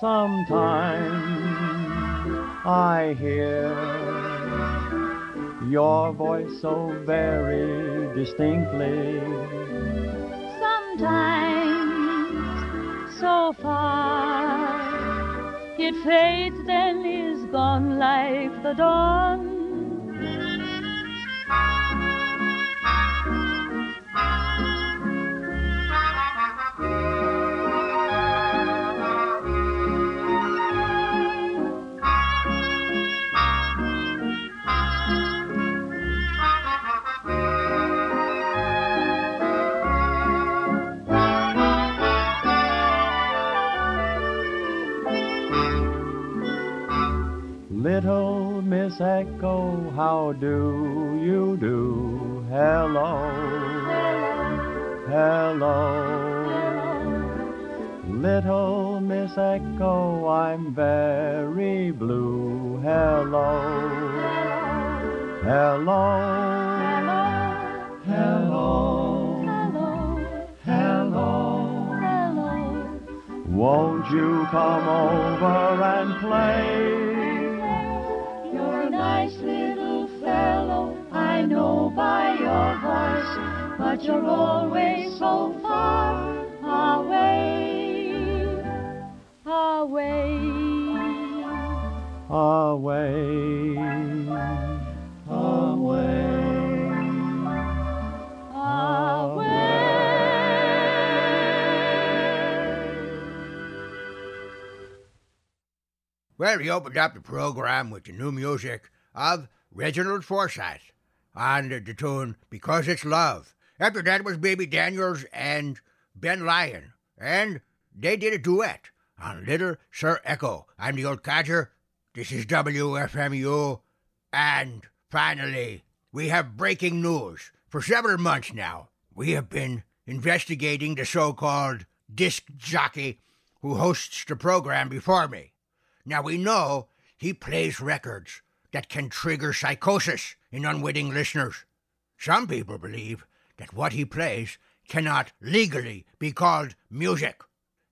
Sometimes I hear your voice so very distinctly. Sometimes so far it fades, then is gone like the dawn. Little Miss Echo, how do you do? Hello, hello. Little Miss Echo, I'm very blue. Hello, hello, hello, hello. hello. Won't you come over and play? Fellow, I know by your voice, but you're always so far away, away, Away, away, Well, we opened up the program with the new music? Of Reginald Forsyth on the, the tune Because It's Love. After that was Bebe Daniels and Ben Lyon, and they did a duet on Little Sir Echo. I'm the old codger. This is WFMU. And finally, we have breaking news. For several months now, we have been investigating the so called disc jockey who hosts the program before me. Now we know he plays records that can trigger psychosis in unwitting listeners. Some people believe that what he plays cannot legally be called music.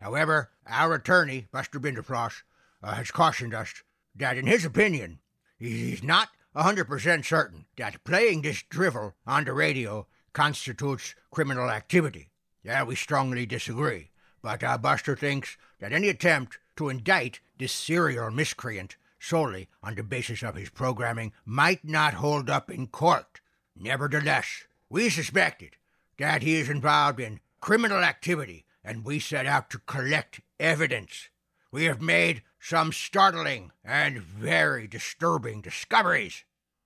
However, our attorney, Buster Binderfloss, uh, has cautioned us that, in his opinion, he's not 100% certain that playing this drivel on the radio constitutes criminal activity. Yeah, we strongly disagree. But uh, Buster thinks that any attempt to indict this serial miscreant solely on the basis of his programming might not hold up in court. Nevertheless, we suspected that he is involved in criminal activity, and we set out to collect evidence. We have made some startling and very disturbing discoveries.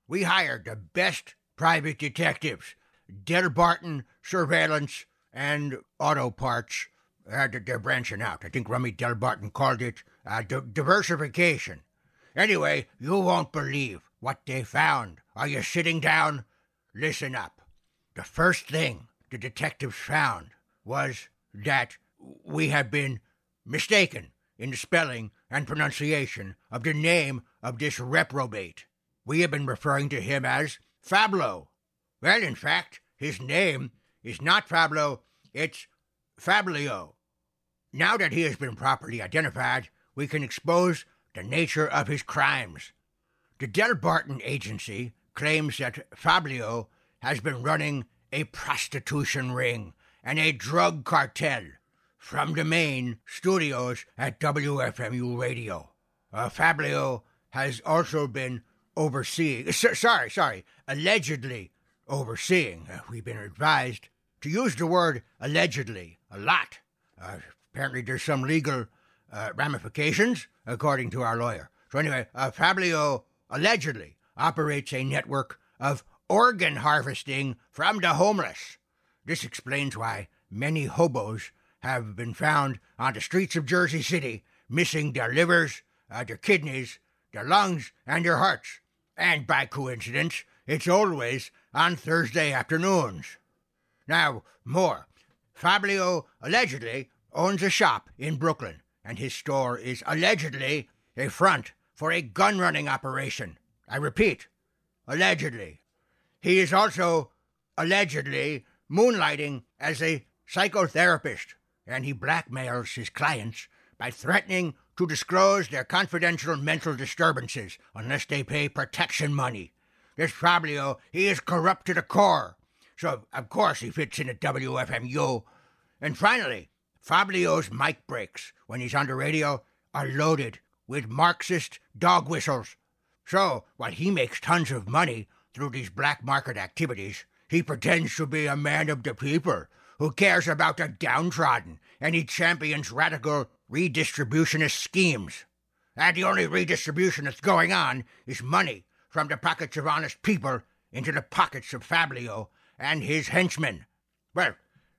We hired the best private detectives, Delbarton Surveillance and Auto Parts. Uh, they're branching out. I think Rummy Delbarton called it uh, di- diversification. Anyway, you won't believe what they found. Are you sitting down? Listen up. The first thing the detectives found was that we have been mistaken in the spelling and pronunciation of the name of this reprobate. We have been referring to him as Fablo. Well, in fact, his name is not Fablo, it's Fablio. Now that he has been properly identified, we can expose the nature of his crimes. The Delbarton Agency claims that Fablio has been running a prostitution ring and a drug cartel from the main studios at WFMU Radio. Uh, Fablio has also been overseeing, s- sorry, sorry, allegedly overseeing. Uh, we've been advised to use the word allegedly a lot. Uh, apparently, there's some legal uh, ramifications, according to our lawyer. So, anyway, uh, Fablio allegedly operates a network of organ harvesting from the homeless. This explains why many hobos have been found on the streets of Jersey City missing their livers, uh, their kidneys, their lungs, and their hearts. And by coincidence, it's always on Thursday afternoons. Now, more. Fablio allegedly owns a shop in Brooklyn, and his store is allegedly a front for a gun running operation. I repeat, allegedly. He is also allegedly moonlighting as a psychotherapist, and he blackmails his clients by threatening to disclose their confidential mental disturbances unless they pay protection money. This Fabio, he is corrupt to the core. So, of course, he fits in at WFMU. And finally, Fabio's mic breaks when he's on the radio are loaded with Marxist dog whistles. So, while he makes tons of money through these black market activities, he pretends to be a man of the people who cares about the downtrodden and he champions radical redistributionist schemes. And the only redistribution that's going on is money from the pockets of honest people into the pockets of Fabio and his henchmen. Well,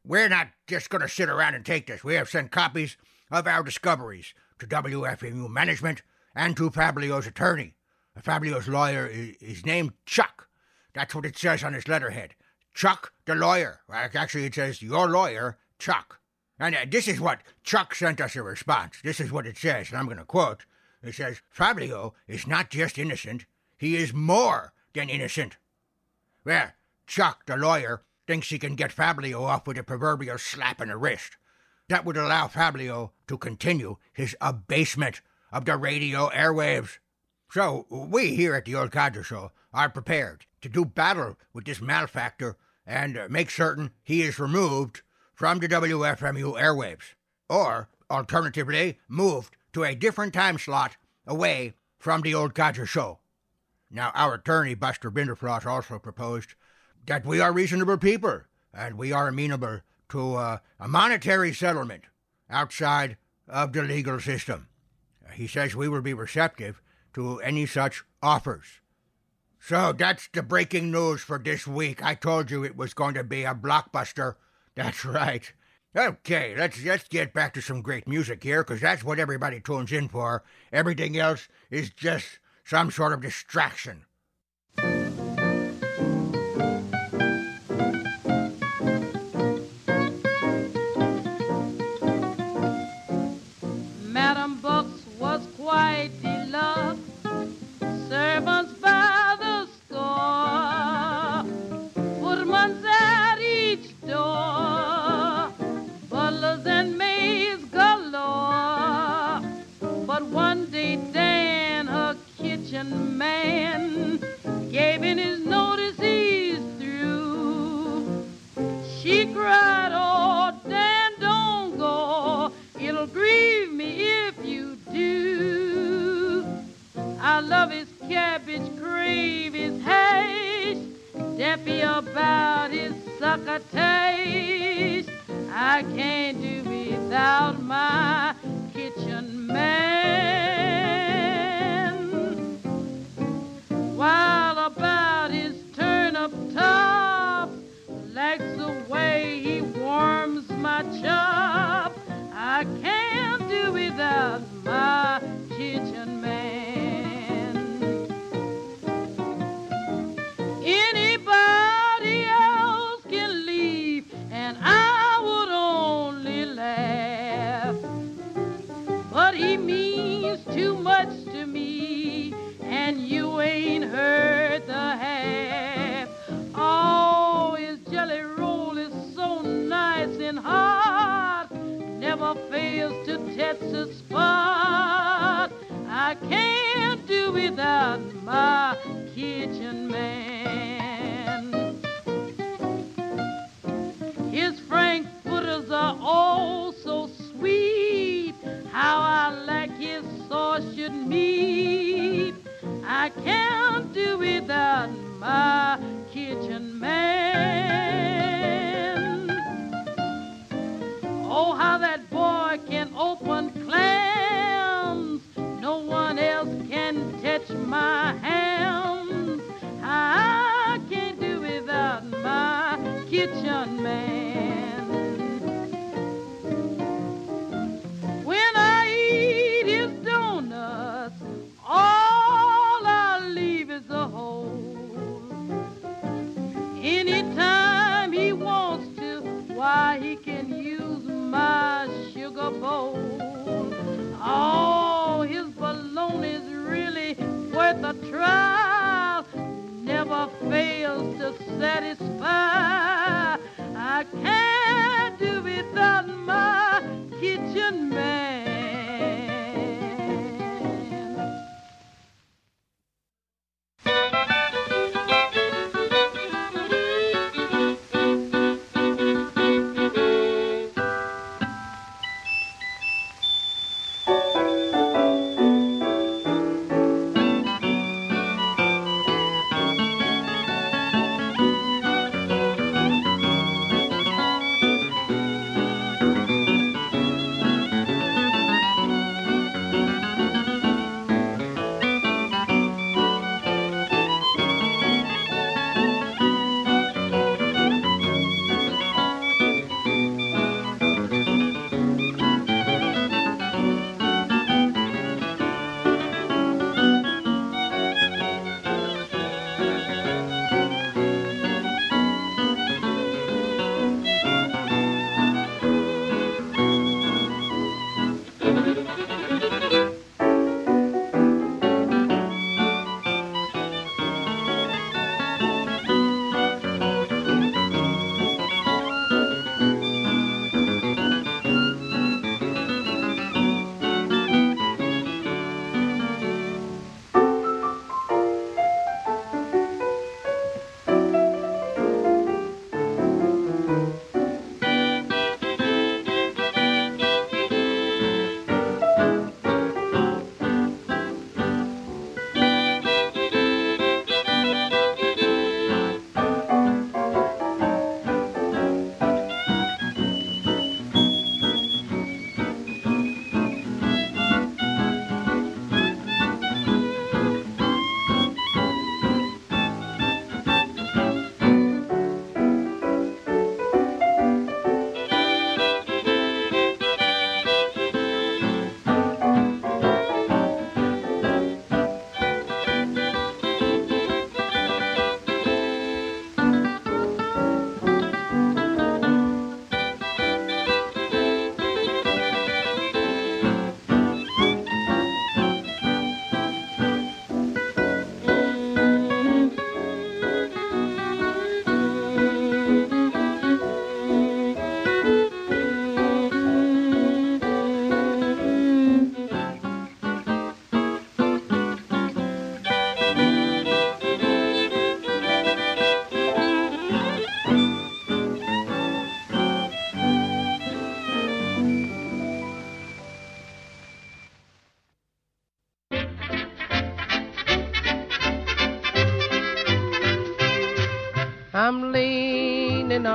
we're not just going to sit around and take this. We have sent copies of our discoveries to WFMU management and to Fabio's attorney. Fabio's lawyer is, named Chuck. That's what it says on his letterhead. Chuck the lawyer. Actually, it says your lawyer, Chuck. And uh, this is what Chuck sent us a response. This is what it says, and I'm going to quote. It says, Fabio is not just innocent, he is more than innocent. Well, Chuck, the lawyer, thinks he can get Fabio off with a proverbial slap in the wrist. That would allow Fabio to continue his abasement of the radio airwaves. So, we here at the Old Codger Show are prepared to do battle with this malefactor and make certain he is removed from the WFMU airwaves, or alternatively, moved to a different time slot away from the Old Codger Show. Now, our attorney, Buster Binderfloss, also proposed that we are reasonable people and we are amenable to uh, a monetary settlement outside of the legal system. He says we will be receptive to any such offers. So that's the breaking news for this week. I told you it was going to be a blockbuster. That's right. Okay, let's let's get back to some great music here, because that's what everybody tunes in for. Everything else is just some sort of distraction. Kitchen man, gave in his notice he's through. She cried, Oh, Dan, don't go. It'll grieve me if you do. I love his cabbage, crave his hash, deppy about his sucker taste. I can't do without my kitchen man. While about his turnip top, likes the way he warms my chop. I can't do without my kitchen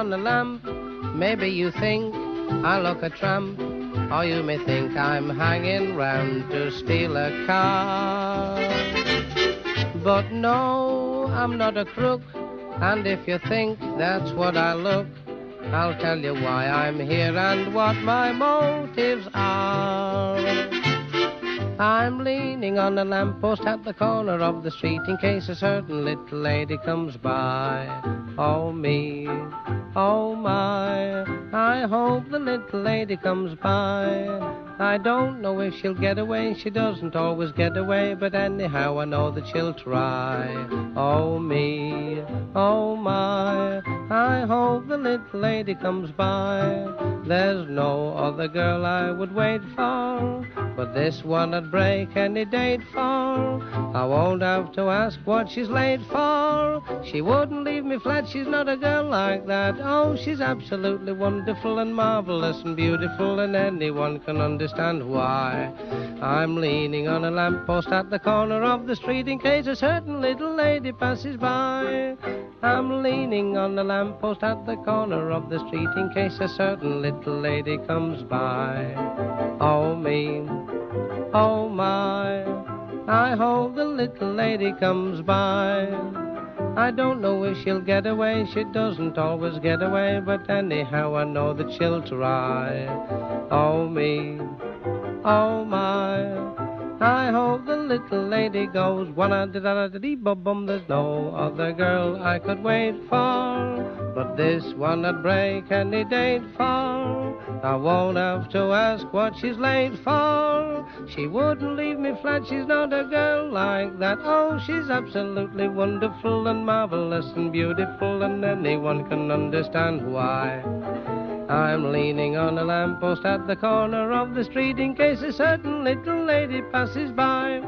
on the lamp. Maybe you think I look a tramp, or you may think I'm hanging round to steal a car. But no, I'm not a crook, and if you think that's what I look, I'll tell you why I'm here and what my motives are. I'm leaning on a lamppost at the corner of the street in case a certain little lady comes by. Oh me, oh my, I hope the little lady comes by. I don't know if she'll get away, she doesn't always get away, but anyhow I know that she'll try. Oh me, oh my, I hope the little lady comes by. There's no other girl I would wait for, but this one I'd break any date for. I won't have to ask what she's late for. She wouldn't leave me flat, she's not a girl like that. Oh, she's absolutely wonderful and marvelous and beautiful, and anyone can understand why. I'm leaning on a lamppost at the corner of the street in case a certain little lady passes by. I'm leaning on the lamppost at the corner of the street in case a certain little lady comes by. Oh me, oh my, I hope the little lady comes by. I don't know if she'll get away, she doesn't always get away, but anyhow I know that she'll try. Oh me, oh my. I hope the little lady goes one a da da da dee bum bum. There's no other girl I could wait for, but this one I'd break any date for. I won't have to ask what she's late for. She wouldn't leave me flat, she's not a girl like that. Oh, she's absolutely wonderful and marvelous and beautiful, and anyone can understand why. I'm leaning on a lamppost at the corner of the street in case a certain little lady passes by.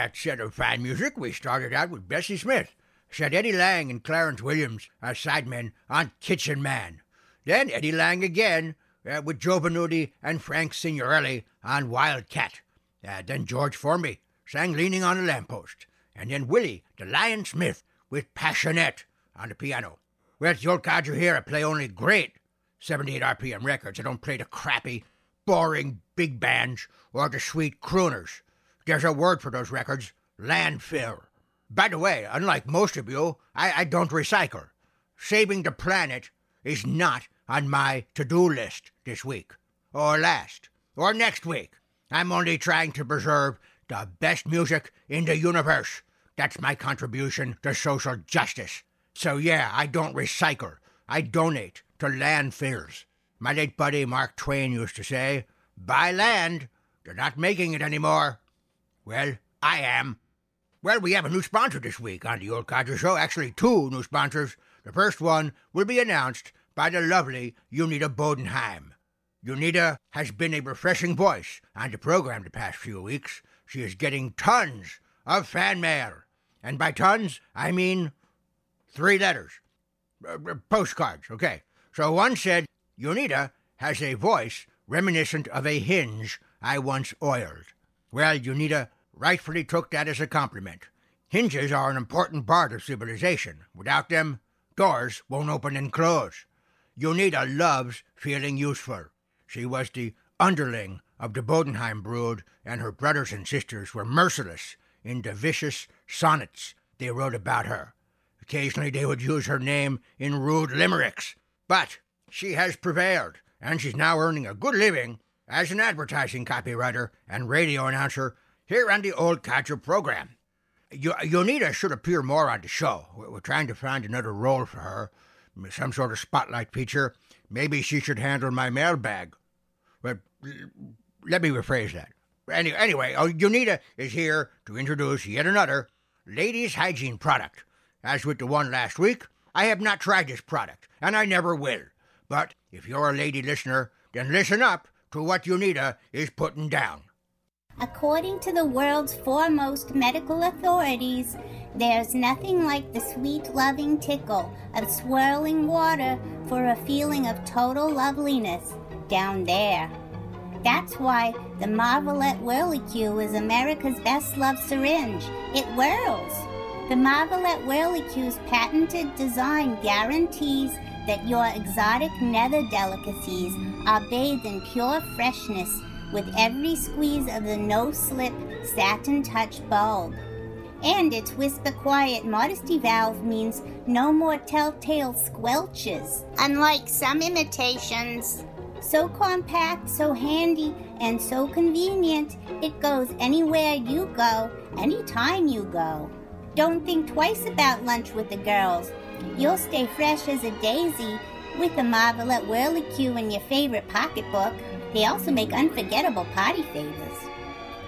That set of fine music, we started out with Bessie Smith, set Eddie Lang and Clarence Williams as sidemen on Kitchen Man. Then Eddie Lang again uh, with Joe Venuti and Frank Signorelli on Wildcat. Uh, then George Formby sang Leaning on a Lamppost. And then Willie, the Lion Smith, with Passionette on the piano. Well, it's the old codger here. I play only great 78 RPM records. I don't play the crappy, boring big bands or the sweet crooners. There's a word for those records landfill. By the way, unlike most of you, I, I don't recycle. Saving the planet is not on my to do list this week, or last, or next week. I'm only trying to preserve the best music in the universe. That's my contribution to social justice. So, yeah, I don't recycle, I donate to landfills. My late buddy Mark Twain used to say, Buy land, they're not making it anymore. Well, I am. Well, we have a new sponsor this week on the Old Codger Show. Actually, two new sponsors. The first one will be announced by the lovely Unita Bodenheim. Unita has been a refreshing voice on the program the past few weeks. She is getting tons of fan mail. And by tons, I mean three letters. Uh, uh, postcards, okay. So one said, Unita has a voice reminiscent of a hinge I once oiled. Well, Unita rightfully took that as a compliment. Hinges are an important part of civilization. Without them, doors won't open and close. Unita loves feeling useful. She was the underling of the Bodenheim brood, and her brothers and sisters were merciless in the vicious sonnets they wrote about her. Occasionally they would use her name in rude limericks, but she has prevailed, and she's now earning a good living as an advertising copywriter and radio announcer here on the Old Codger program. Unita should appear more on the show. We're trying to find another role for her, some sort of spotlight feature. Maybe she should handle my mailbag. But let me rephrase that. Anyway, oh, anyway, Unita is here to introduce yet another ladies' hygiene product. As with the one last week, I have not tried this product, and I never will. But if you're a lady listener, then listen up to what Unita uh, is putting down. According to the world's foremost medical authorities, there's nothing like the sweet, loving tickle of swirling water for a feeling of total loveliness down there. That's why the Marvelette Whirlicue is America's best loved syringe. It whirls. The Marvelette Whirlicue's patented design guarantees that your exotic nether delicacies are bathed in pure freshness with every squeeze of the no slip satin touch bulb. And its whisper quiet modesty valve means no more telltale squelches, unlike some imitations. So compact, so handy, and so convenient, it goes anywhere you go, anytime you go. Don't think twice about lunch with the girls. You'll stay fresh as a daisy with a Marvelette Whirlicue in your favorite pocketbook. They also make unforgettable party favors.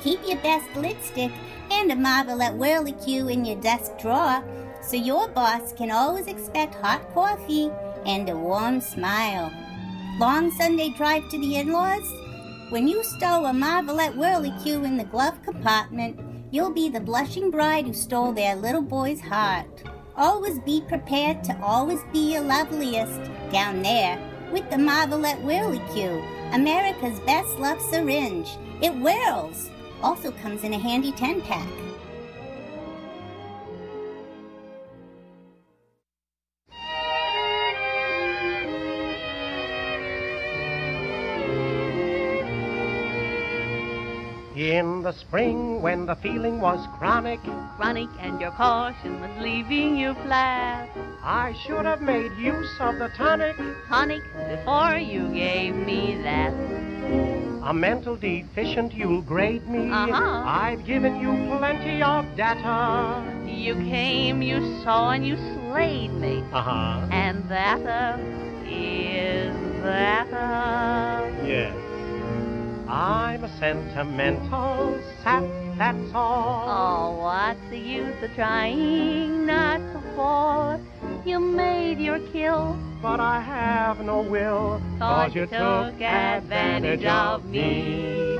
Keep your best lipstick and a Marvelette Whirlicue in your desk drawer so your boss can always expect hot coffee and a warm smile. Long Sunday drive to the in-laws? When you stow a Marvelette Whirlicue in the glove compartment, you'll be the blushing bride who stole their little boy's heart. Always be prepared to always be your loveliest down there with the marvel Marvelette Whirlicue, America's best loved syringe. It whirls. Also comes in a handy 10 pack. In the spring, when the feeling was chronic, Chronic and your caution was leaving you flat. I should have made use of the tonic. Tonic before you gave me that. A mental deficient, you'll grade me. Uh-huh. I've given you plenty of data. You came, you saw, and you slayed me. Uh huh. And that uh, is that sentimental sap, that's all. Oh, what's the use of trying not to fall? You made your kill. But I have no will, Cause you took advantage of me.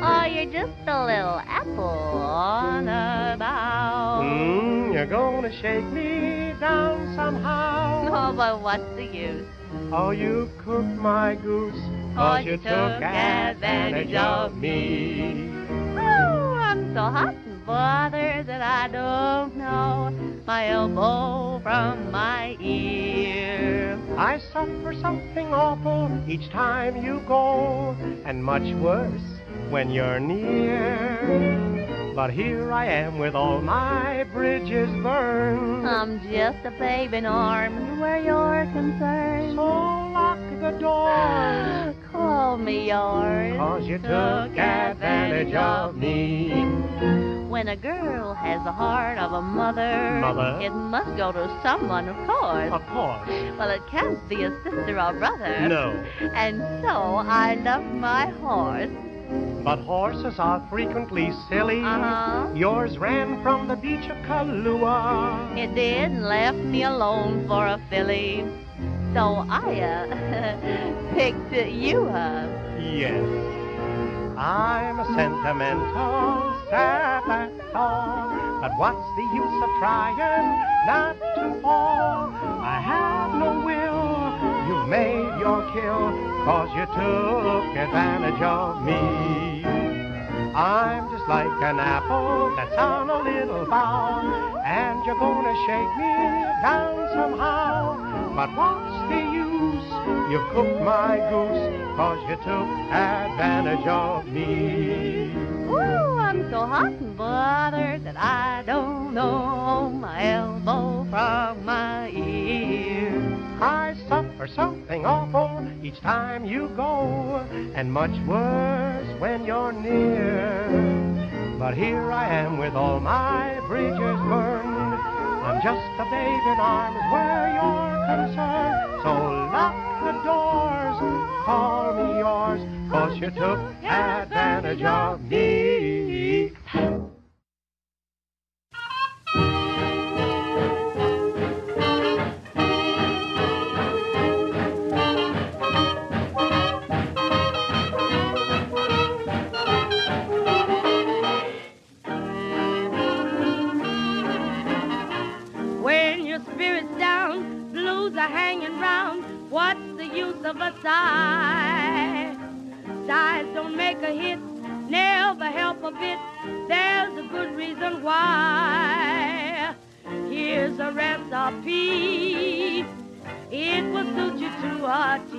Oh, you're just a little apple on a bough. Mm, you're gonna shake me down somehow. Oh, but what's the use? Oh, you cooked my goose, Cause you took advantage of me. Oh, I'm so hot and bothered that I don't know my elbow from my ear. I suffer something awful each time you go, and much worse when you're near. But here I am with all my bridges burned. I'm just a babe in arms where you're concerned. So the door, Call me yours. cause you took advantage of me. When a girl has the heart of a mother, Mother? it must go to someone, of course. Of course. Well, it can't be a sister or brother. No. And so I love my horse. But horses are frequently silly. Uh-huh. Yours ran from the beach of Kahlua. It did and left me alone for a filly. So I uh, picked you up. Yes, I'm a sentimental sap that's all. But what's the use of trying not to fall? I have no will. You made your kill, cause you took advantage of me. I'm just like an apple that's on a little bough, and you're gonna shake me down somehow. But what's the use? You've cooked my goose, cause you took advantage of me. Ooh, I'm so hot and bothered that I don't know my elbow from my ear. I suffer something awful each time you go, and much worse when you're near. But here I am with all my bridges burned. I'm just a babe in arms where you're concerned. So lock the doors, call me yours, cause you took advantage of me. The of a sigh? Sighs don't make a hit, never help a bit. There's a good reason why. Here's a recipe. It will suit you to a T.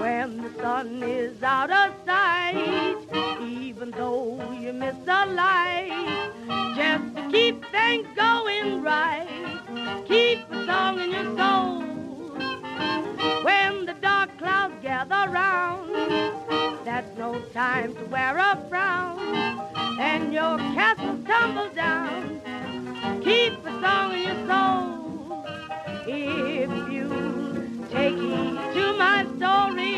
When the sun is out of sight, even though you miss the light, just to keep things going right. Keep a song in your soul. When the dark clouds gather round, that's no time to wear a frown. And your castle tumble down. Keep a song in your soul. If you take heed to my story,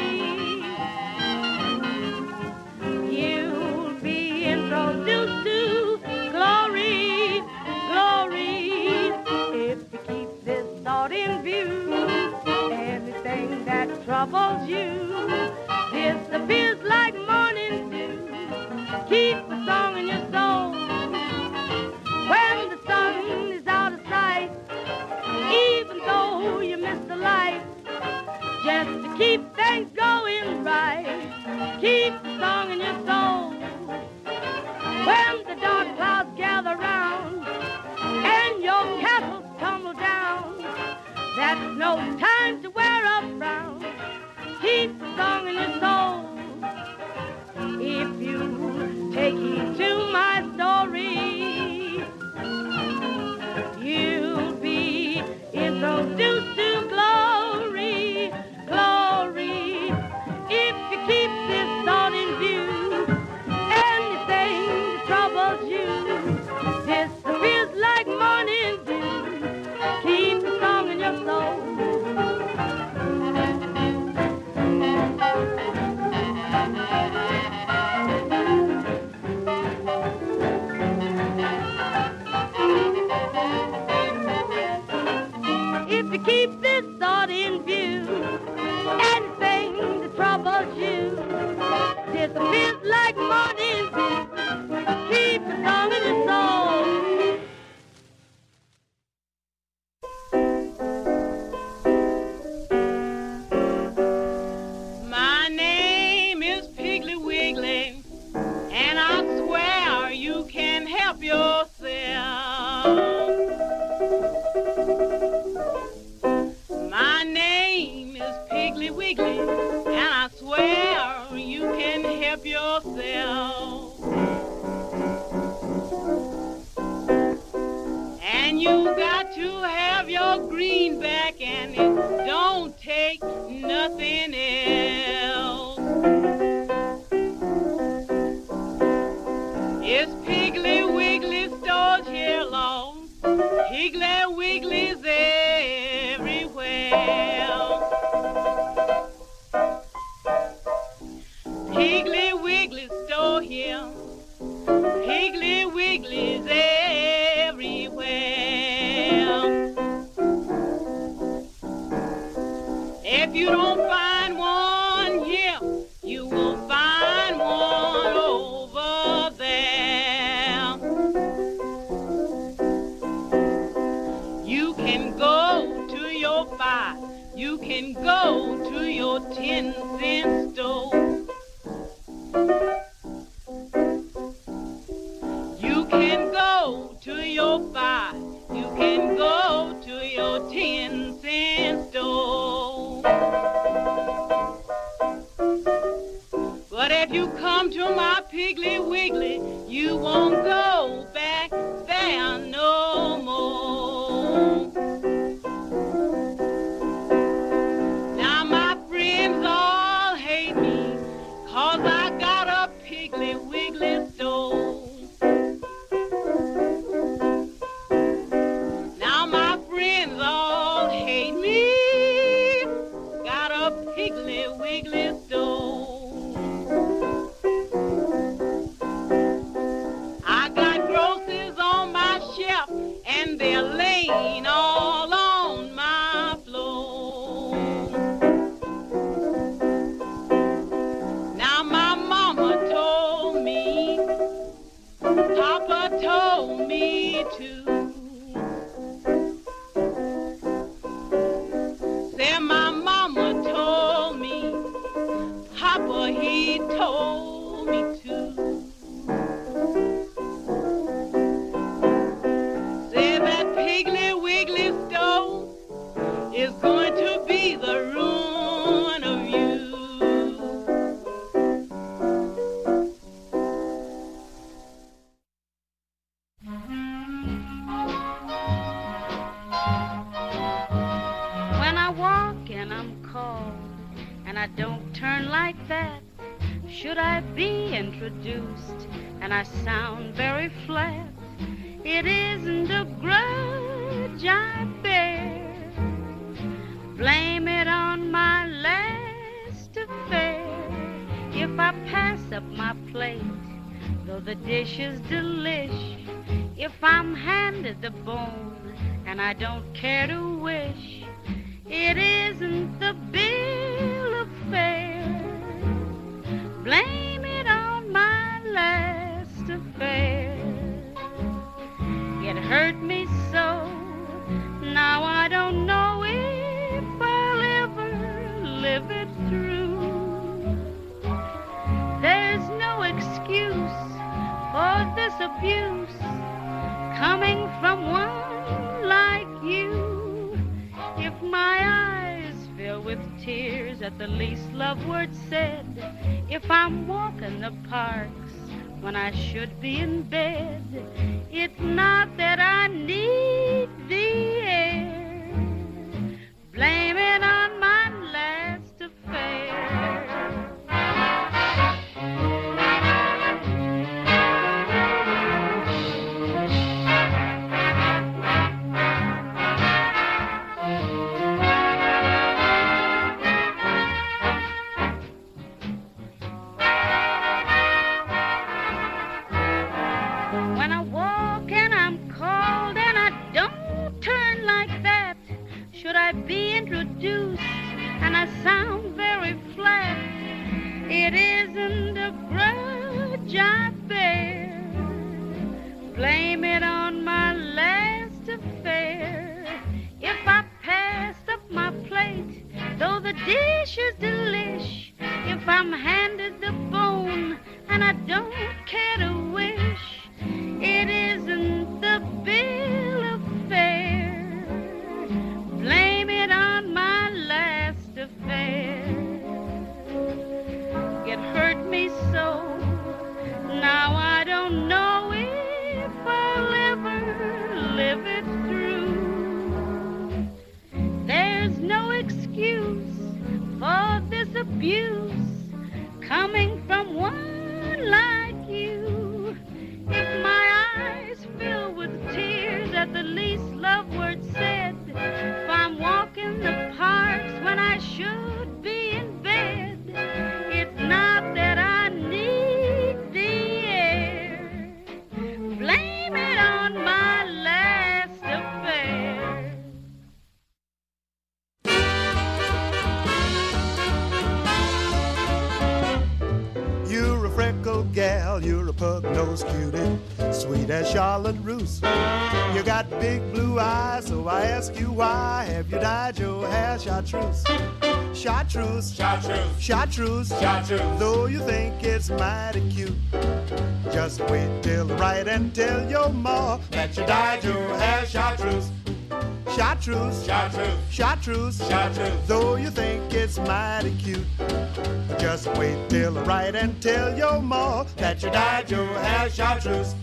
you'll be introduced to glory, glory. If you keep this thought in view, troubles you disappears like morning dew. Keep a song in your soul. When the Wigglies everywhere. If you don't don't turn like that, should I be introduced and I sound very flat? It isn't a grudge I bear. Blame it on my last affair. If I pass up my plate, though the dish is delish, if I'm handed the bone and I don't care to wish, it isn't the bill of fare. Blame it on my last affair. It hurt me so. Now I don't know if I'll ever live it through. There's no excuse for this abuse coming from one like you. If my with tears at the least love word said, if I'm walking the parks when I should be in bed, it's not that I need the air. Blame it on my sound very flat? It isn't a grudge I bear. Blame it on my last affair. If I pass up my plate, though the dish is delish, if I'm handed the bone and I don't Chartreuse, chartreuse. Though you think it's mighty cute, just wait till the right and tell your ma that you dyed your hair chartreuse. Chartreuse, Chartreuse, chartreuse, Chartreuse. Though you think it's mighty cute, just wait till the right and tell your ma that you dyed your hair chartreuse.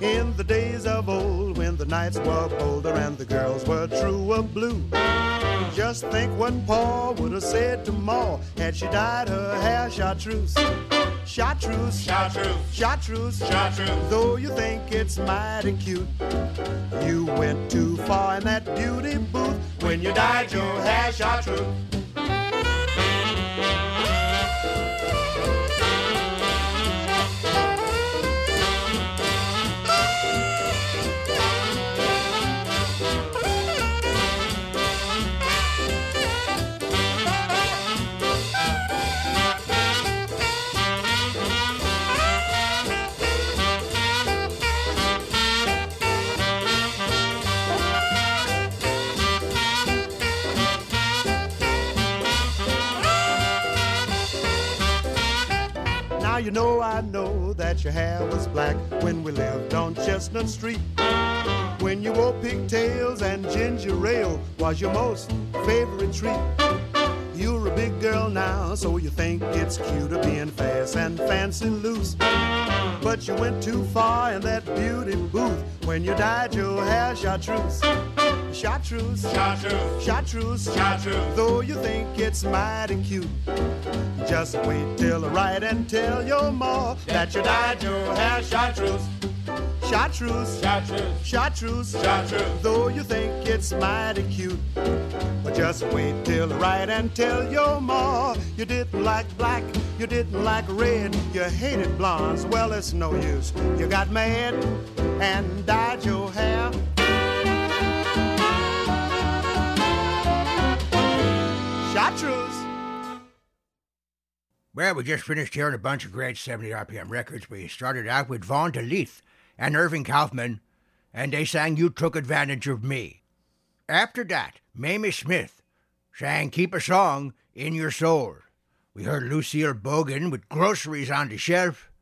In the days of old, when the nights were bolder and the girls were true of blue, just think what Pa would have said to Ma had she dyed her hair chartreuse. Chartreuse, Chartreuse, chartreuse, Chartreuse. Though you think it's mighty cute, you went too far in that beauty booth when you dyed your hair chartreuse. Know I know that your hair was black when we lived on Chestnut Street. When you wore pigtails and ginger ale was your most favorite treat. You're a big girl now, so you think it's cuter being fast and fancy loose. But you went too far in that beauty booth when you dyed your hair chartreuse. Chartreuse, Chartreuse, chartreuse, Chartreuse. Though you think it's mighty cute, just wait till the right and tell your ma that you dyed your hair chartreuse. Chartreuse, Chartreuse, chartreuse, Chartreuse. Though you think it's mighty cute, but just wait till the right and tell your ma you didn't like black, you didn't like red, you hated blondes. Well, it's no use. You got mad and dyed your hair. Chartreuse. Well, we just finished hearing a bunch of great 70 RPM records. We started out with Vaughn DeLeith and Irving Kaufman, and they sang You Took Advantage of Me. After that, Mamie Smith sang Keep a Song in Your Soul. We heard Lucille Bogan with Groceries on the Shelf,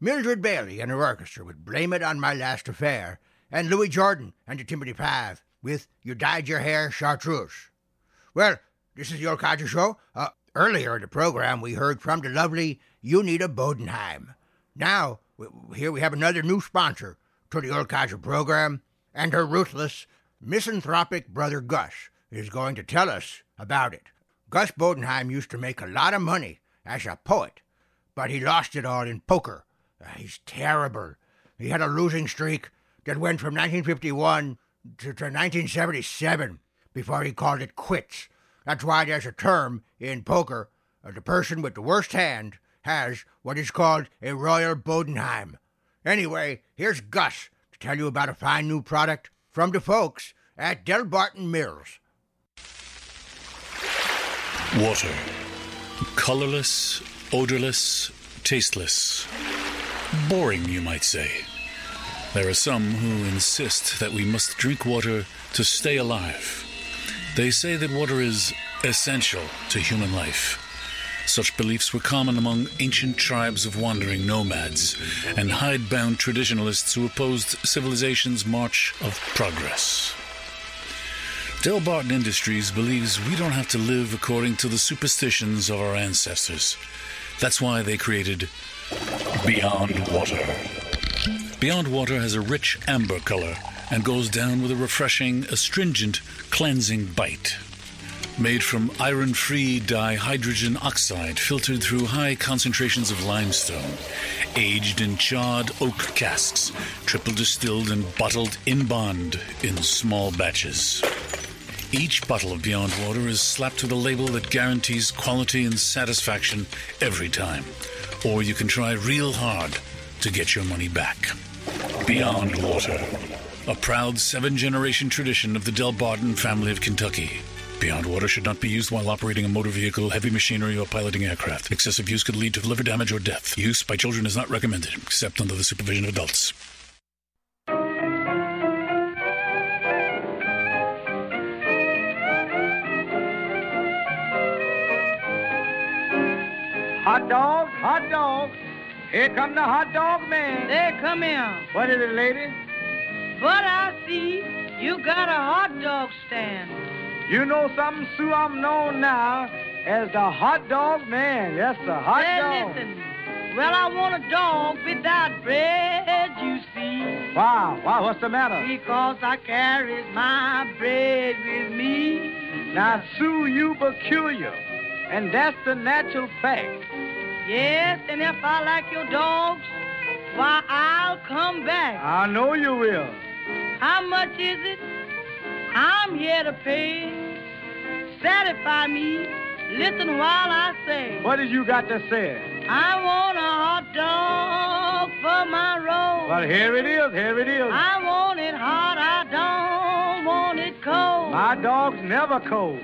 Mildred Bailey and her orchestra with Blame It on My Last Affair, and Louis Jordan and the Tympany Five with You Dyed Your Hair Chartreuse. Well, this is your Codger Show. Uh, earlier in the program, we heard from the lovely Unita Bodenheim. Now, here we have another new sponsor to the Old Codger program, and her ruthless, misanthropic brother Gus is going to tell us about it. Gus Bodenheim used to make a lot of money as a poet, but he lost it all in poker. Uh, he's terrible. He had a losing streak that went from 1951 to, to 1977 before he called it quits. That's why there's a term in poker the person with the worst hand has what is called a Royal Bodenheim. Anyway, here's Gus to tell you about a fine new product from the folks at Del Barton Mills. Water. Colorless, odorless, tasteless. Boring, you might say. There are some who insist that we must drink water to stay alive. They say that water is essential to human life. Such beliefs were common among ancient tribes of wandering nomads and hidebound traditionalists who opposed civilization's march of progress. Del Barton Industries believes we don't have to live according to the superstitions of our ancestors. That's why they created Beyond Water. Beyond Water has a rich amber color and goes down with a refreshing, astringent, cleansing bite. Made from iron free dihydrogen oxide filtered through high concentrations of limestone, aged in charred oak casks, triple distilled and bottled in bond in small batches. Each bottle of Beyond Water is slapped with a label that guarantees quality and satisfaction every time. Or you can try real hard to get your money back. Beyond Water, a proud seven generation tradition of the Del Barton family of Kentucky. Beyond water should not be used while operating a motor vehicle, heavy machinery, or piloting aircraft. Excessive use could lead to liver damage or death. Use by children is not recommended, except under the supervision of adults. Hot dog, hot dog. Here come the hot dog man. There, come in. What is it, lady? But I see you got a hot dog stand. You know something, Sue? I'm known now as the hot dog man. Yes, the hot Say, dog. listen. Well, I want a dog without bread, you see. Wow, wow, what's the matter? Because I carries my bread with me. Now, Sue, you peculiar. And that's the natural fact. Yes, and if I like your dogs, why, I'll come back. I know you will. How much is it? I'm here to pay. Satisfy me. Listen while I say. What did you got to say? I want a hot dog for my roll. Well, here it is, here it is. I want it hot, I don't want it cold. My dog's never cold.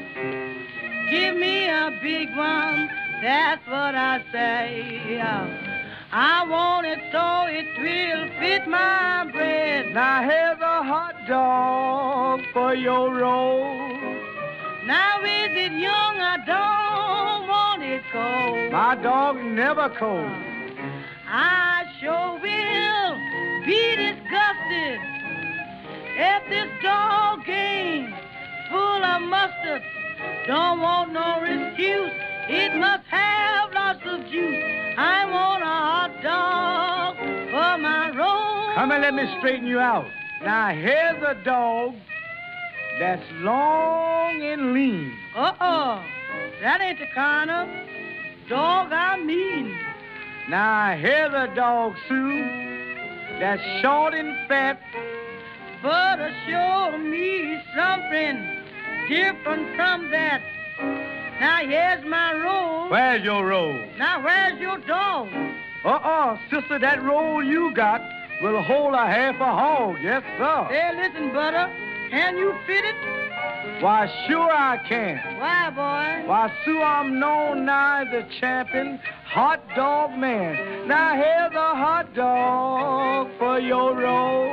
Give me a big one, that's what I say. I want it so it will fit my bread. Now here's a hot dog for your roll. Now is it young? I don't want it cold. My dog never cold. I sure will be disgusted if this dog game full of mustard. Don't want no excuse. It must have lots of juice. I want a hot dog for my roll. Come and let me straighten you out. Now here's a dog that's long and lean. Uh-uh. That ain't the kind of dog I mean. Now here's a dog, Sue, that's short and fat. But uh, show me something different from that. Now here's my roll. Where's your roll? Now where's your dog? Uh-uh, sister, that roll you got will hold a half a hog. Yes, sir. Hey, listen, Butter. Can you fit it? Why, sure I can. Why, boy? Why, Sue, I'm known now as the champion hot dog man. Now here's a hot dog for your roll.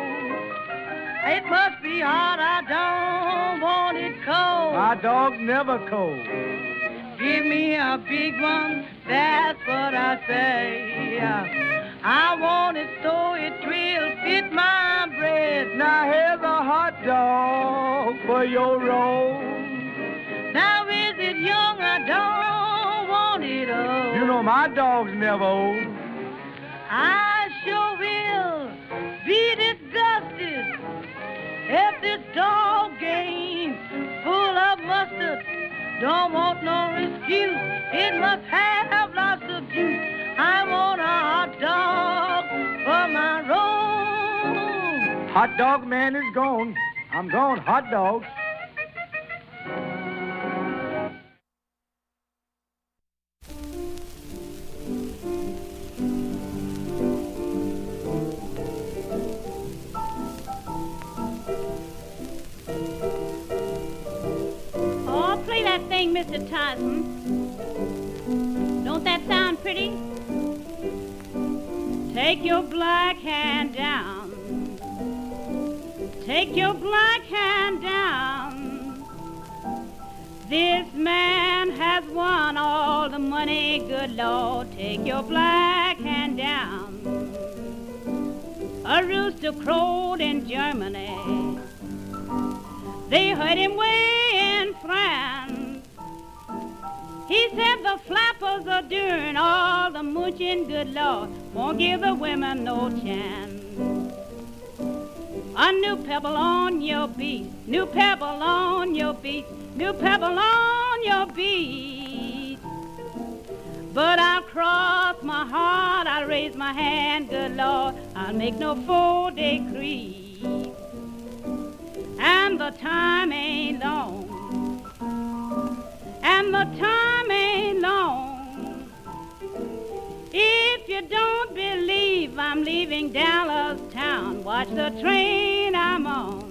It must be hot. I don't want it cold. My dog's never cold. Give me a big one. That's what I say. I want it so it will fit my bread. Now here's a hot dog for your roll. Now is it young? I don't want it old. You know my dog's never old. I sure will be disgusted if this dog ain't full of mustard. Don't want no excuse. It must have lots of juice. I want a hot dog for my roll. Hot dog man is gone. I'm gone, hot dog. Mr. Tyson. Don't that sound pretty? Take your black hand down. Take your black hand down. This man has won all the money, good Lord. Take your black hand down. A rooster crowed in Germany. They heard him way in France. He said the flappers are doing all the mooching, good Lord, won't give the women no chance. A new pebble on your beat, new pebble on your beat, new pebble on your beat. But I'll cross my heart, I'll raise my hand, good Lord, I'll make no full decree. And the time ain't long, and the time ain't long. If you don't believe I'm leaving Dallas town, watch the train I'm on.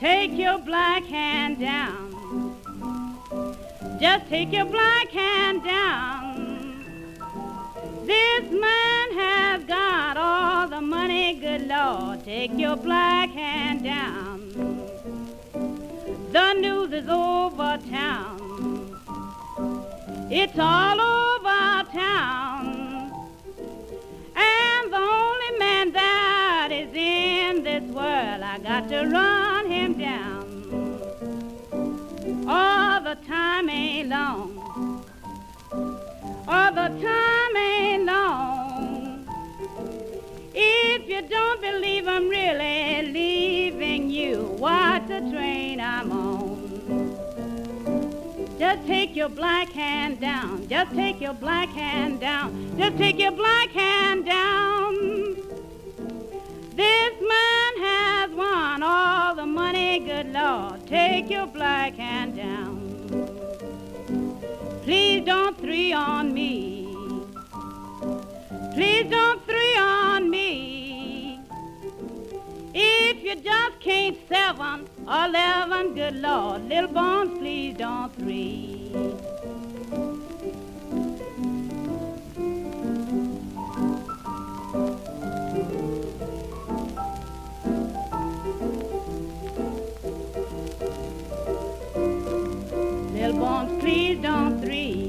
take your black hand down. Just take your black hand down. This man has got all the money, good Lord. Take your black hand down. The news is over town. It's all over town. And the only man that is in this world, I got to run him down. All the time ain't long. All the time ain't long. If you don't believe I'm really leaving you, watch the train I'm on. Just take your black hand down. Just take your black hand down. Just take your black hand down. This man has won all the money, good Lord. Take your black hand down. Please don't three on me. Please don't three on me. If you just can't seven or eleven, good Lord, little bones, please don't three. Little bones, please don't three.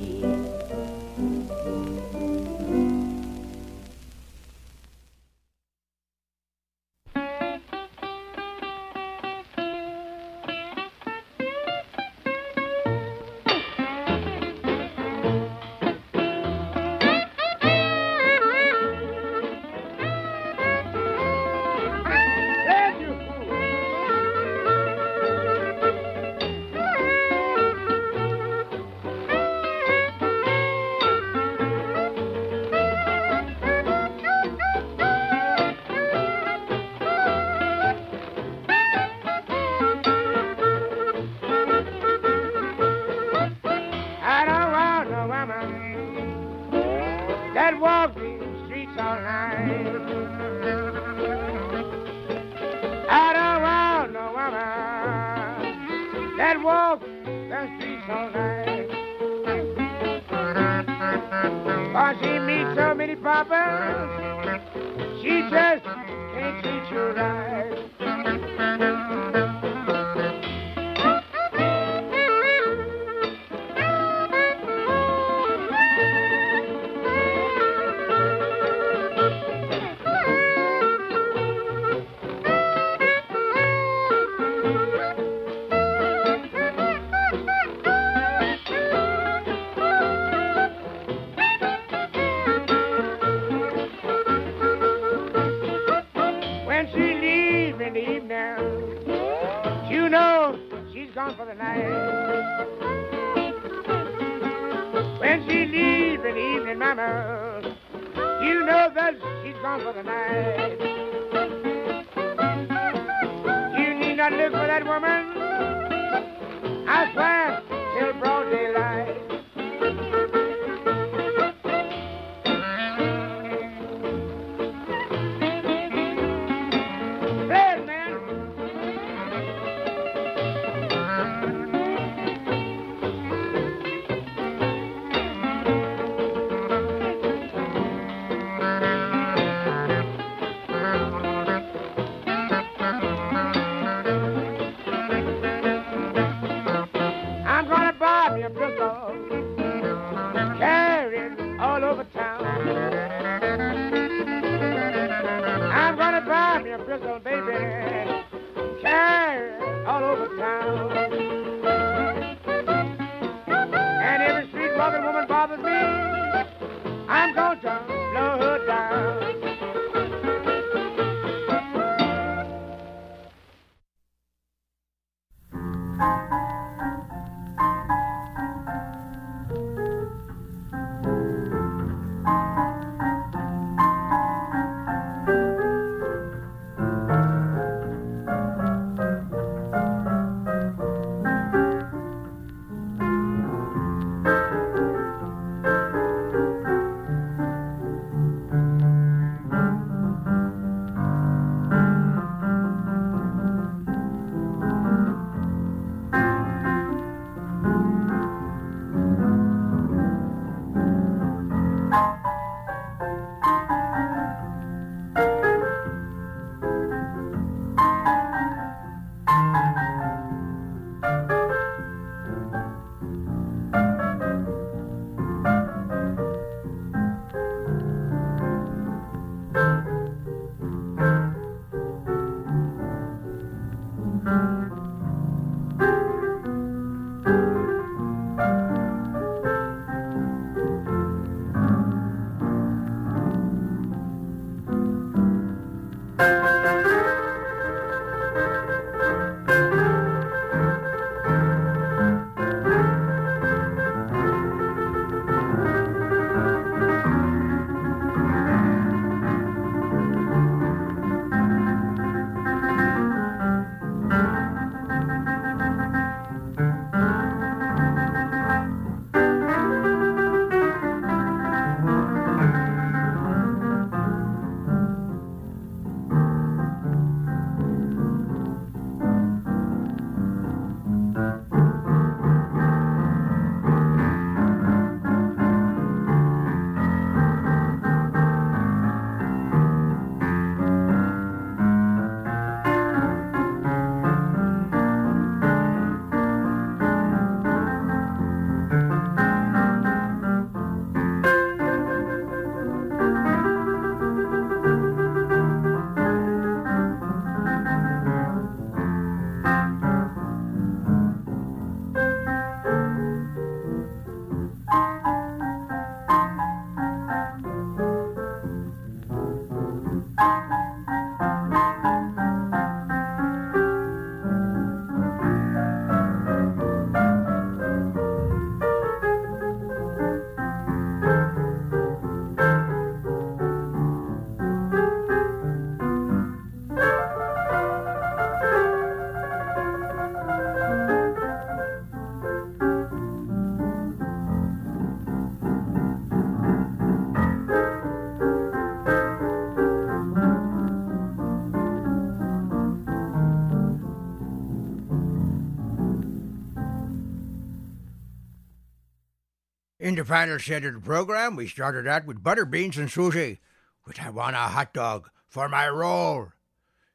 The final set of the program, we started out with Butterbeans and Susie, with I want a hot dog for my roll.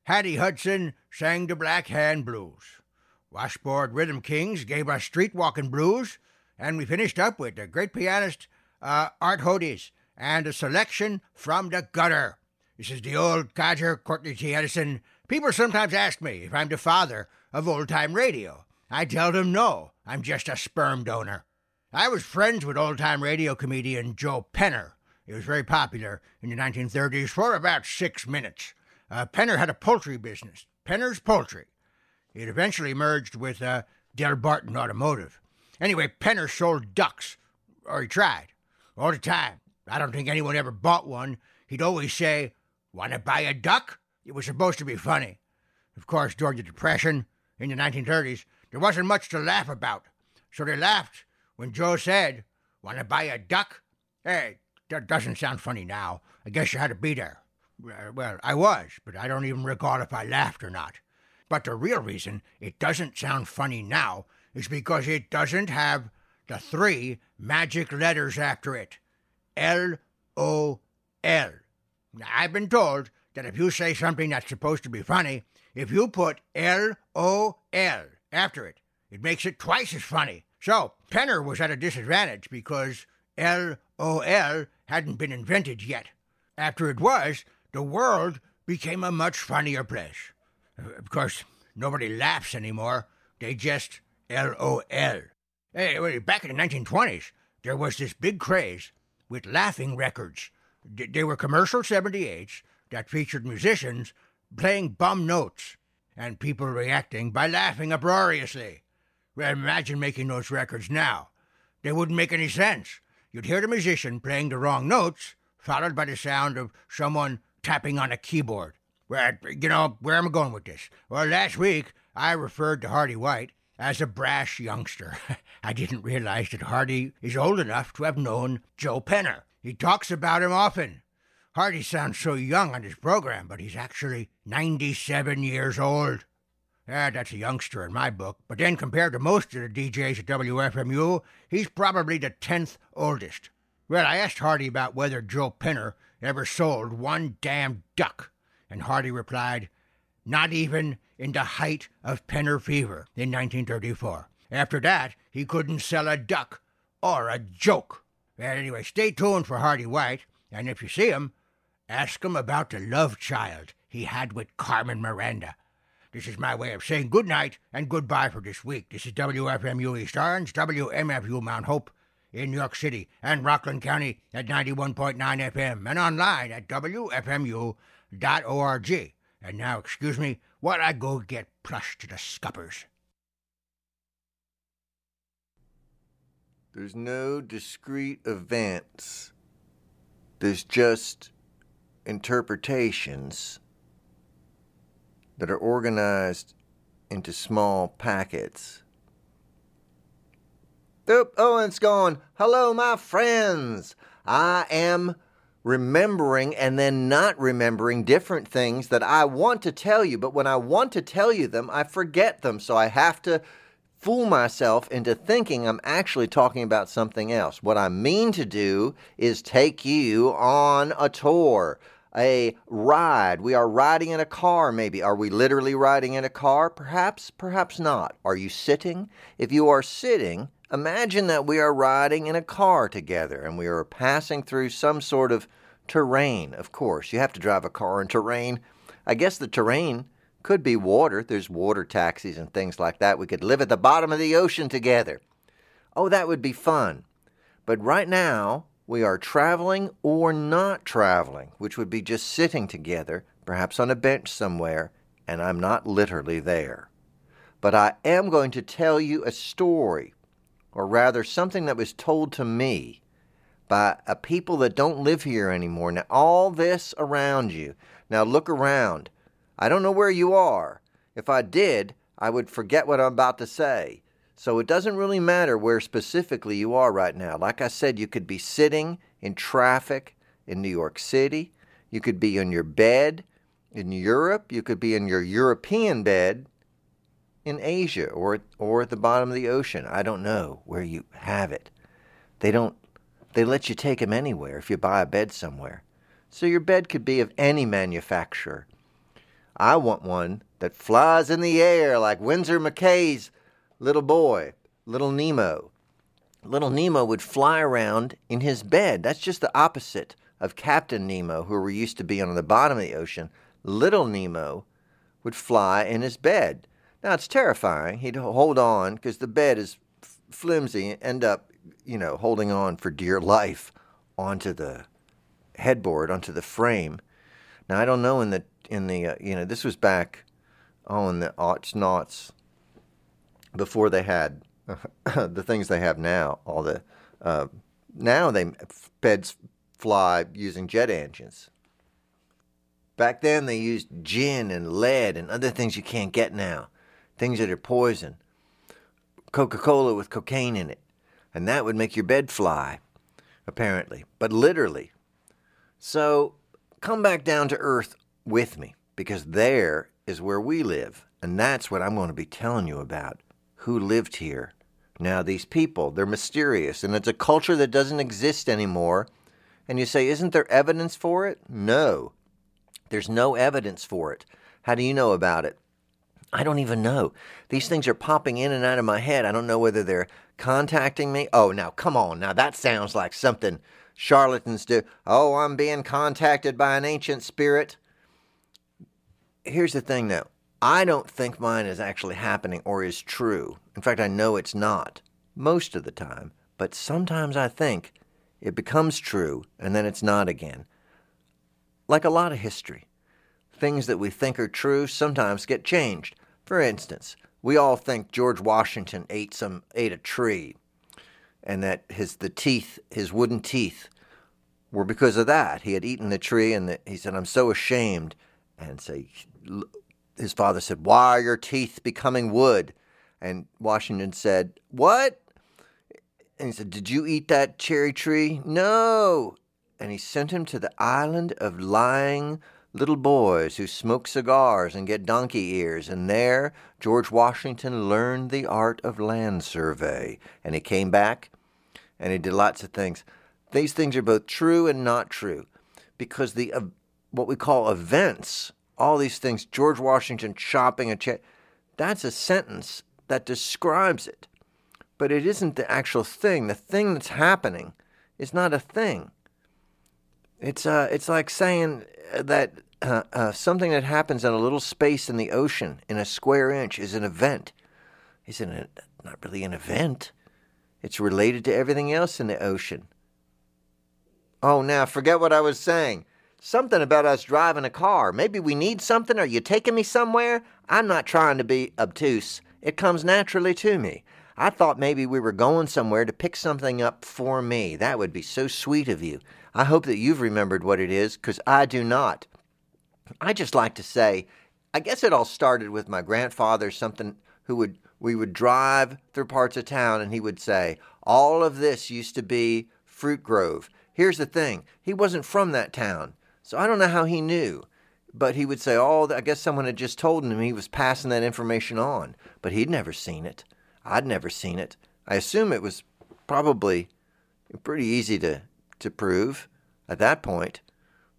Hattie Hudson sang the Black Hand Blues. Washboard Rhythm Kings gave us Street Walking Blues, and we finished up with the great pianist uh, Art Hodes and a selection from the gutter. This is the old codger, Courtney T. Edison. People sometimes ask me if I'm the father of old time radio. I tell them no, I'm just a sperm donor. I was friends with old time radio comedian Joe Penner. He was very popular in the 1930s for about six minutes. Uh, Penner had a poultry business, Penner's Poultry. It eventually merged with uh, Del Barton Automotive. Anyway, Penner sold ducks, or he tried, all the time. I don't think anyone ever bought one. He'd always say, Want to buy a duck? It was supposed to be funny. Of course, during the Depression in the 1930s, there wasn't much to laugh about. So they laughed when Joe said, Want to buy a duck? Hey, that doesn't sound funny now. I guess you had to be there. Well, I was, but I don't even recall if I laughed or not. But the real reason it doesn't sound funny now is because it doesn't have the three magic letters after it L O L. I've been told that if you say something that's supposed to be funny, if you put L O L after it, it makes it twice as funny. So, Penner was at a disadvantage because L O L hadn't been invented yet. After it was, the world became a much funnier place. Of course, nobody laughs anymore. They just LOL. Hey, back in the 1920s, there was this big craze with laughing records. They were commercial 78s that featured musicians playing bum notes and people reacting by laughing uproariously. Imagine making those records now. They wouldn't make any sense. You'd hear the musician playing the wrong notes, followed by the sound of someone tapping on a keyboard. Well, you know, where am I going with this? Well, last week I referred to Hardy White as a brash youngster. I didn't realize that Hardy is old enough to have known Joe Penner. He talks about him often. Hardy sounds so young on his program, but he's actually 97 years old. Yeah, that's a youngster in my book, but then compared to most of the DJs at WFMU, he's probably the 10th oldest. Well, I asked Hardy about whether Joe Penner ever sold one damn duck, and Hardy replied, Not even in the height of Penner fever in 1934. After that, he couldn't sell a duck or a joke. Well, anyway, stay tuned for Hardy White, and if you see him, ask him about the love child he had with Carmen Miranda. This is my way of saying good night and goodbye for this week. This is WFMU East Orange, WMFU Mount Hope in New York City and Rockland County at 91.9 FM and online at WFMU.org. And now, excuse me, while I go get plush to the scuppers. There's no discrete events. There's just interpretations that are organized into small packets. Oop, oh, Owen's gone. Hello, my friends. I am remembering and then not remembering different things that I want to tell you, but when I want to tell you them, I forget them. So I have to fool myself into thinking I'm actually talking about something else. What I mean to do is take you on a tour, a ride. We are riding in a car, maybe. Are we literally riding in a car? Perhaps, perhaps not. Are you sitting? If you are sitting, Imagine that we are riding in a car together and we are passing through some sort of terrain. Of course, you have to drive a car in terrain. I guess the terrain could be water. There's water taxis and things like that. We could live at the bottom of the ocean together. Oh, that would be fun. But right now, we are traveling or not traveling, which would be just sitting together, perhaps on a bench somewhere, and I'm not literally there. But I am going to tell you a story or rather something that was told to me by a people that don't live here anymore. Now, all this around you. Now, look around. I don't know where you are. If I did, I would forget what I'm about to say. So it doesn't really matter where specifically you are right now. Like I said, you could be sitting in traffic in New York City. You could be in your bed in Europe. You could be in your European bed in Asia or or at the bottom of the ocean. I don't know where you have it. They don't they let you take them anywhere if you buy a bed somewhere. So your bed could be of any manufacturer. I want one that flies in the air like Winsor McCay's little boy, little Nemo. Little Nemo would fly around in his bed. That's just the opposite of Captain Nemo, who we used to be on the bottom of the ocean. Little Nemo would fly in his bed. Now it's terrifying. He'd hold on because the bed is flimsy and end up, you know, holding on for dear life onto the headboard, onto the frame. Now I don't know in the in the uh, you know this was back oh in the aughts noughts before they had the things they have now. All the uh, now they beds fly using jet engines. Back then they used gin and lead and other things you can't get now, things that are poison. Coca Cola with cocaine in it, and that would make your bed fly, apparently, but literally. So come back down to earth with me, because there is where we live, and that's what I'm going to be telling you about who lived here. Now, these people, they're mysterious, and it's a culture that doesn't exist anymore. And you say, isn't there evidence for it? No. There's no evidence for it. How do you know about it? I don't even know. These things are popping in and out of my head. I don't know whether they're contacting me. Oh, now, come on. Now, that sounds like something charlatans do. Oh, I'm being contacted by an ancient spirit. Here's the thing, though. I don't think mine is actually happening or is true. In fact, I know it's not most of the time. But sometimes I think it becomes true and then it's not again. Like a lot of history. Things that we think are true sometimes get changed. For instance, we all think George Washington ate some ate a tree and that his the teeth, his wooden teeth were because of that. He had eaten the tree and the, he said, "I'm so ashamed." And say his father said, Why are your teeth becoming wood? And Washington said, What? And he said, Did you eat that cherry tree? No. And he sent him to the island of lying little boys who smoke cigars and get donkey ears. And there, George Washington learned the art of land survey. And he came back and he did lots of things. These things are both true and not true because the uh, what we call events all these things, George Washington chopping a chair, that's a sentence that describes it. But it isn't the actual thing. The thing that's happening is not a thing. It's, uh, it's like saying that uh, uh, something that happens in a little space in the ocean in a square inch is an event. Isn't it not really an event? It's related to everything else in the ocean. Oh, now forget what I was saying. Something about us driving a car. Maybe we need something. Are you taking me somewhere? I'm not trying to be obtuse. It comes naturally to me. I thought maybe we were going somewhere to pick something up for me. That would be so sweet of you. I hope that you've remembered what it is, because I do not. I just like to say, I guess it all started with my grandfather, something who would we would drive through parts of town and he would say, All of this used to be Fruit Grove. Here's the thing, he wasn't from that town. So I don't know how he knew, but he would say, "Oh, I guess someone had just told him he was passing that information on." But he'd never seen it. I'd never seen it. I assume it was probably pretty easy to to prove at that point.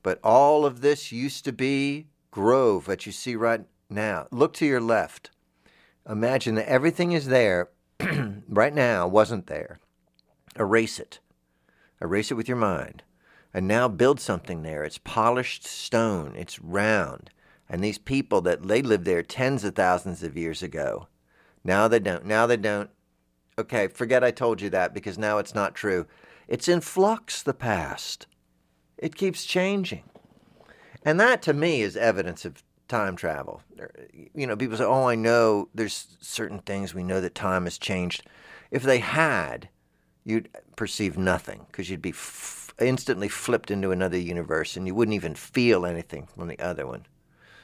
But all of this used to be Grove that you see right now. Look to your left. Imagine that everything is there right now, wasn't there. Erase it. Erase it with your mind and now build something there. It's polished stone, it's round. And these people that they lived there tens of thousands of years ago, now they don't. Now they don't. Okay, forget I told you that because now it's not true. It's in flux, the past. It keeps changing. And that to me is evidence of time travel. Er, you know, people say, oh, I know there's certain things we know that time has changed. If they had, you'd perceive nothing because you'd be instantly flipped into another universe and you wouldn't even feel anything from the other one.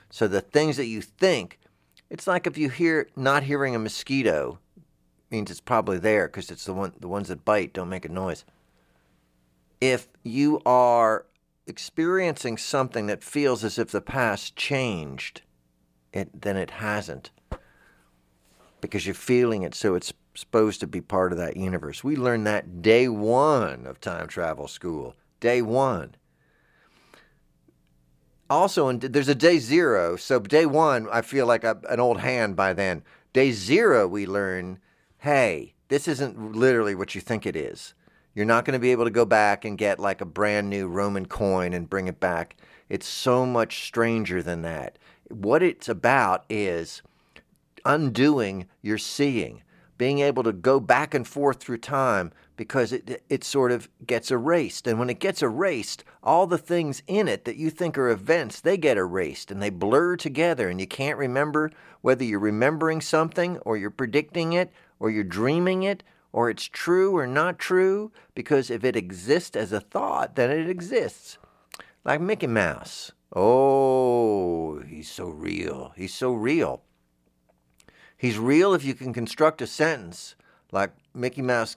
So the things that you think, it's like if you hear not hearing a mosquito means it's probably there because it's the one the ones that bite don't make a noise. If you are experiencing something that feels as if the past changed, it then it hasn't. Because you're feeling it so it's supposed to be part of that universe. We learned that day one of time travel school. Day one. Also, and there's a day zero. So, day one, I feel like an old hand by then. Day zero, we learn hey, this isn't literally what you think it is. You're not going to be able to go back and get like a brand new Roman coin and bring it back. It's so much stranger than that. What it's about is undoing your seeing, being able to go back and forth through time because it, it sort of gets erased. And when it gets erased, all the things in it that you think are events, they get erased and they blur together, and you can't remember whether you're remembering something or you're predicting it or you're dreaming it or it's true or not true, because if it exists as a thought, then it exists. Like Mickey Mouse. Oh, he's so real. He's so real. He's real if you can construct a sentence like Mickey Mouse